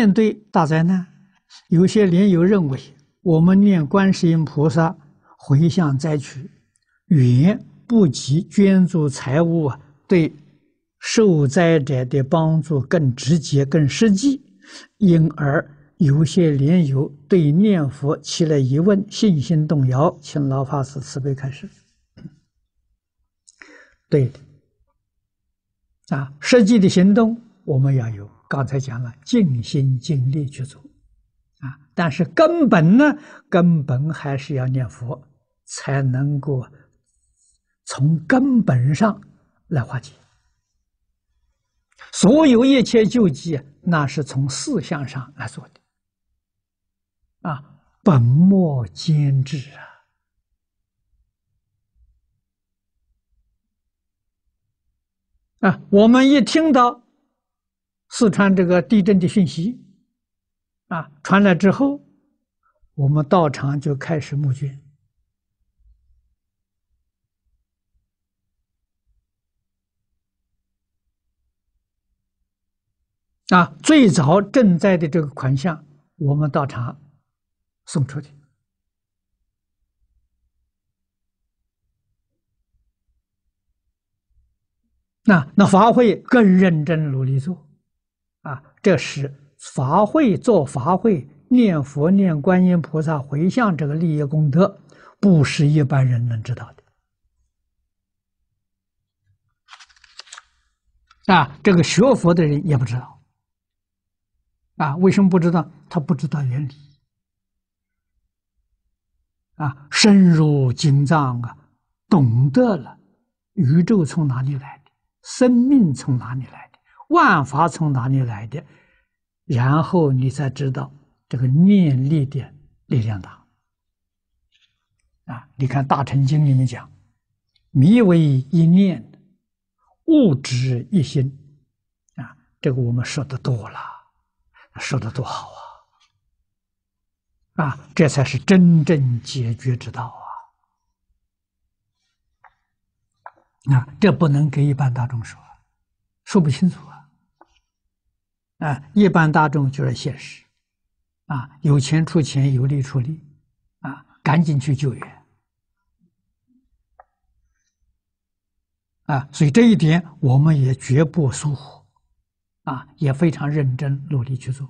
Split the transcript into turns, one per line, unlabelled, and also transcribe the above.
面对大灾难，有些莲友认为，我们念观世音菩萨回向灾区，远不及捐助财物啊，对受灾者的帮助更直接、更实际。因而有些莲友对念佛起了疑问，信心动摇，请老法师慈悲开示。对的，啊，实际的行动我们要有。刚才讲了，尽心尽力去做，啊，但是根本呢，根本还是要念佛，才能够从根本上来化解。所有一切救济，那是从四项上来做的，啊，本末兼治啊。啊，我们一听到四川这个地震的讯息，啊，传来之后，我们道场就开始募捐，啊，最早赈灾的这个款项，我们道场送出去。那那法会更认真努力做，啊，这是法会做法会念佛念观音菩萨回向这个利益功德，不是一般人能知道的，啊，这个学佛的人也不知道，啊，为什么不知道？他不知道原理，啊，深入经藏啊，懂得了宇宙从哪里来的。生命从哪里来？万法从哪里来的？然后你才知道这个念力的力量大啊！你看《大乘经》里面讲：“迷为一念，悟知一心。”啊，这个我们说的多了，说的多好啊！啊，这才是真正解决之道啊！啊，这不能给一般大众说，说不清楚啊！啊，一般大众就是现实，啊，有钱出钱，有力出力，啊，赶紧去救援，啊，所以这一点我们也绝不疏忽，啊，也非常认真努力去做。